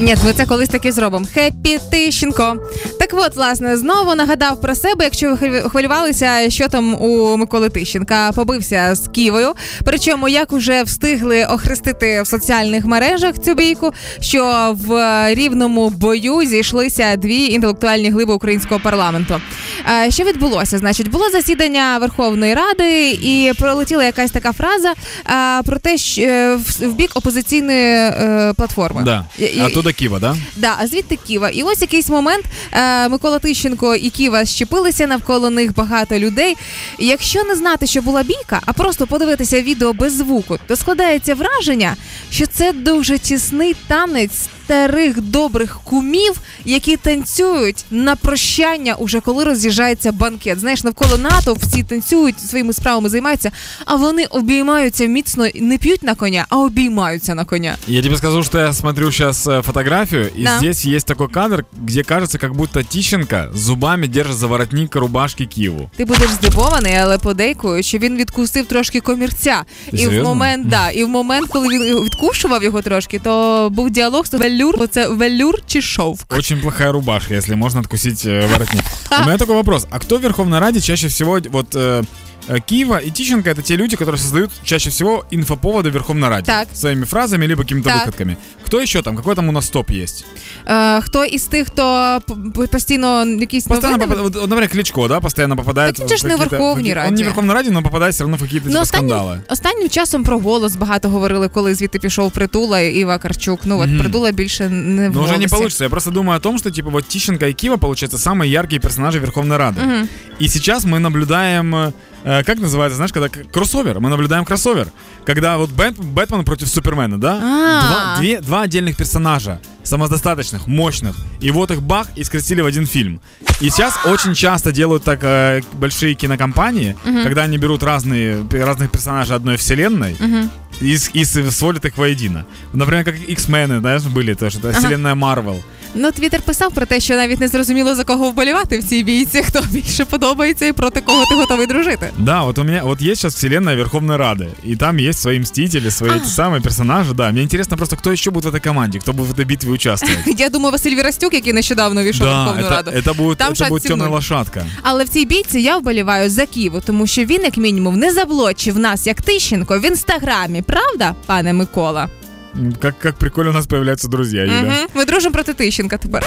Ні, ми це колись таки зробимо. Хеппі Тищенко. Так от, власне, знову нагадав про себе, якщо ви хвилю- хвилювалися, що там у Миколи Тищенка побився з Ківою. Причому як уже встигли охрестити в соціальних мережах цю бійку, що в рівному бою зійшлися дві інтелектуальні глиби українського парламенту. Що відбулося? Значить, було засідання Верховної Ради, і пролетіла якась така фраза про те, що е, в бік опозиційної е, платформи. Да. І- Оттуда Кива, да? Да, а звідти Ківа. І ось якийсь момент е, Микола Тищенко і Ківа щепилися навколо них багато людей. Якщо не знати, що була бійка, а просто подивитися відео без звуку, то складається враження, що це дуже тісний танець старих добрих кумів, які танцюють на прощання, уже коли роз'їжджається банкет. Знаєш, навколо НАТО всі танцюють своїми справами займаються, а вони обіймаються міцно, не п'ють на коня, а обіймаються на коня. Я тебе скажу, что я смотрю сейчас фотографию, и Да. здесь есть такой кадр, где кажется, как будто Тищенко зубами держит за воротник рубашки Киву. Ти будеш здивований, але подейкую, що він відкусив трошки комірця. Ти І в момент, да, і в момент, коли він відкушував його трошки, то був діалог з велюр, оце велюр чи шовк. Очень плохая рубашка, если можно откусить э, воротник. У меня такой вопрос. А кто в Верховной Раде чаще всего, вот э, э, Киева и Тищенко это те люди, которые создают чаще всего инфоповоды в Верховной Раде. Так. Своими фразами, либо какими-то Так. выходками. Кто еще там? Какой там у нас топ есть? Е, хто із тих, хто п- п- постійно якісь Постоянно новини- попадает, вот, например, Кличко, да, постоянно попадает Так он же ж в не в какие-то- Верховной в какие- Он Раде. не в Верховной Раде, но попадает все равно в какие-то Ну, типа, останнім, скандалы. останнім часом про голос багато говорили, коли звідти пішов Притула і Іва Карчук. Ну от Мгм. Притула більше не в Но уже не голосі. получится. Я просто думаю о том, что типа вот Тищенко и Кива, получается, самые яркие персонажи Верховной Рады. Мгм. И сейчас мы наблюдаем, э, как называется, знаешь, когда к- кроссовер. Мы наблюдаем кроссовер. Когда вот Бэт- Бэтмен против Супермена, да? А. Два, две- два отдельных персонажа, самодостаточных, мощных. И вот их бах, и скрестили в один фильм. И сейчас очень часто делают так э, большие кинокомпании, когда они берут разные, разных персонажей одной вселенной Мгм. и, с- и с- сводят их воедино. Например, как X-men ы, знаешь, были тоже. Это вселенная Марвел. Ну, Твіттер писав про те, що навіть не зрозуміло за кого вболівати в цій бійці, хто більше подобається і проти кого ти готовий дружити. Да, вот у меня вот есть сейчас вселенная Верховной Рады, и там есть свои мстители, свои эти самые персонажи, да. Мне интересно просто, кто еще будет в этой команде, кто будет в этой битве участвовать. Я думаю, Василь Вірастюк, який нещодавно війшов в Да, Верховну это, Раду. это будет, Там это шаг будет темная сильный. лошадка. Але в цій бійці я вболіваю за Ківу, тому що він, як мінімум, не заблочив нас як Тищенко в інстаграмі, правда, пане Микола? Как, как прикольно у нас появляются друзья. Угу. Мы дружим проти Тищенка тепер.